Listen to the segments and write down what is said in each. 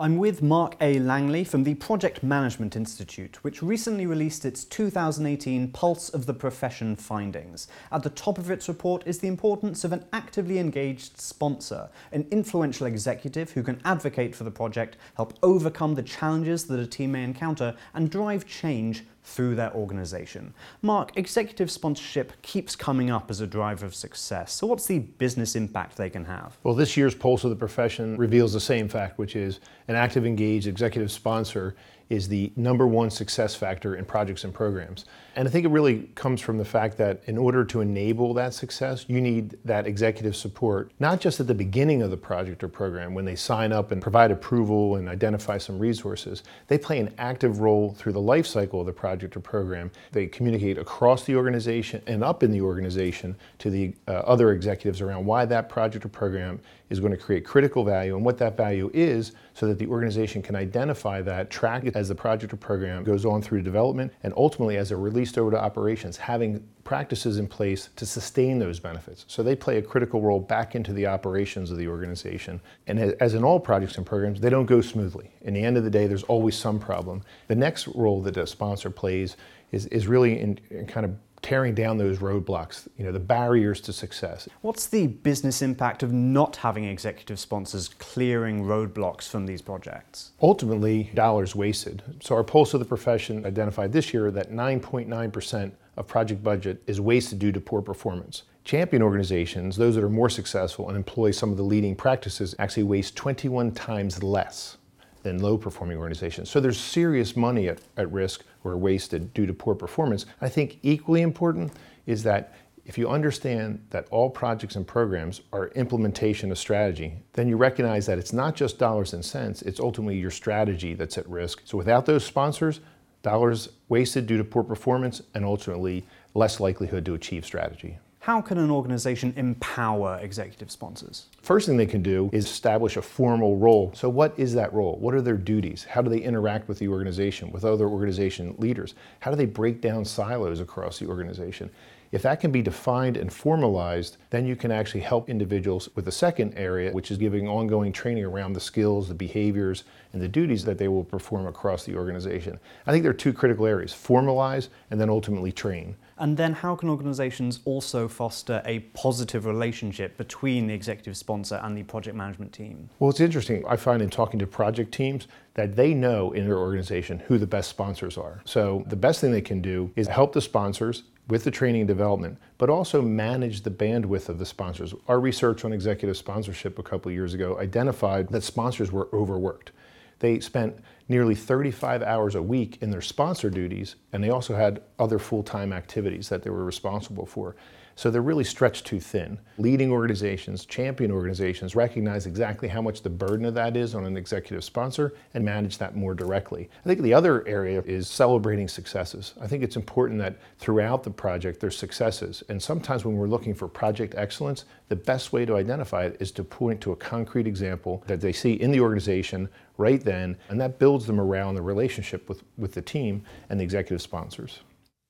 I'm with Mark A. Langley from the Project Management Institute, which recently released its 2018 Pulse of the Profession findings. At the top of its report is the importance of an actively engaged sponsor, an influential executive who can advocate for the project, help overcome the challenges that a team may encounter, and drive change through their organization. Mark, executive sponsorship keeps coming up as a driver of success. So, what's the business impact they can have? Well, this year's Pulse of the Profession reveals the same fact, which is an active, engaged executive sponsor is the number one success factor in projects and programs. And I think it really comes from the fact that in order to enable that success, you need that executive support, not just at the beginning of the project or program when they sign up and provide approval and identify some resources. They play an active role through the life cycle of the project or program. They communicate across the organization and up in the organization to the uh, other executives around why that project or program is going to create critical value and what that value is so that the organization can identify that, track it as the project or program goes on through development, and ultimately as they're released over to operations, having practices in place to sustain those benefits. So they play a critical role back into the operations of the organization. And as in all projects and programs, they don't go smoothly. In the end of the day, there's always some problem. The next role that a sponsor plays is, is really in, in kind of tearing down those roadblocks, you know, the barriers to success. What's the business impact of not having executive sponsors clearing roadblocks from these projects? Ultimately, dollars wasted. So our Pulse of the Profession identified this year that 9.9% of project budget is wasted due to poor performance. Champion organizations, those that are more successful and employ some of the leading practices, actually waste 21 times less than low performing organizations. So there's serious money at, at risk or wasted due to poor performance. I think equally important is that if you understand that all projects and programs are implementation of strategy, then you recognize that it's not just dollars and cents, it's ultimately your strategy that's at risk. So without those sponsors, dollars wasted due to poor performance and ultimately less likelihood to achieve strategy. How can an organization empower executive sponsors? First thing they can do is establish a formal role. So, what is that role? What are their duties? How do they interact with the organization, with other organization leaders? How do they break down silos across the organization? If that can be defined and formalized, then you can actually help individuals with the second area, which is giving ongoing training around the skills, the behaviors, and the duties that they will perform across the organization. I think there are two critical areas formalize and then ultimately train. And then, how can organizations also foster a positive relationship between the executive sponsor and the project management team? Well, it's interesting. I find in talking to project teams that they know in their organization who the best sponsors are. So, the best thing they can do is help the sponsors with the training and development, but also manage the bandwidth of the sponsors. Our research on executive sponsorship a couple years ago identified that sponsors were overworked. They spent nearly 35 hours a week in their sponsor duties, and they also had other full time activities that they were responsible for. So they're really stretched too thin. Leading organizations, champion organizations recognize exactly how much the burden of that is on an executive sponsor and manage that more directly. I think the other area is celebrating successes. I think it's important that throughout the project there's successes. And sometimes when we're looking for project excellence, the best way to identify it is to point to a concrete example that they see in the organization right then, and that builds the morale and the relationship with, with the team and the executive sponsors.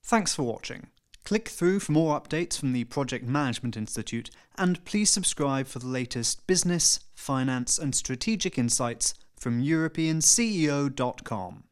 Thanks for watching. Click through for more updates from the Project Management Institute, and please subscribe for the latest business, finance, and strategic insights from EuropeanCEO.com.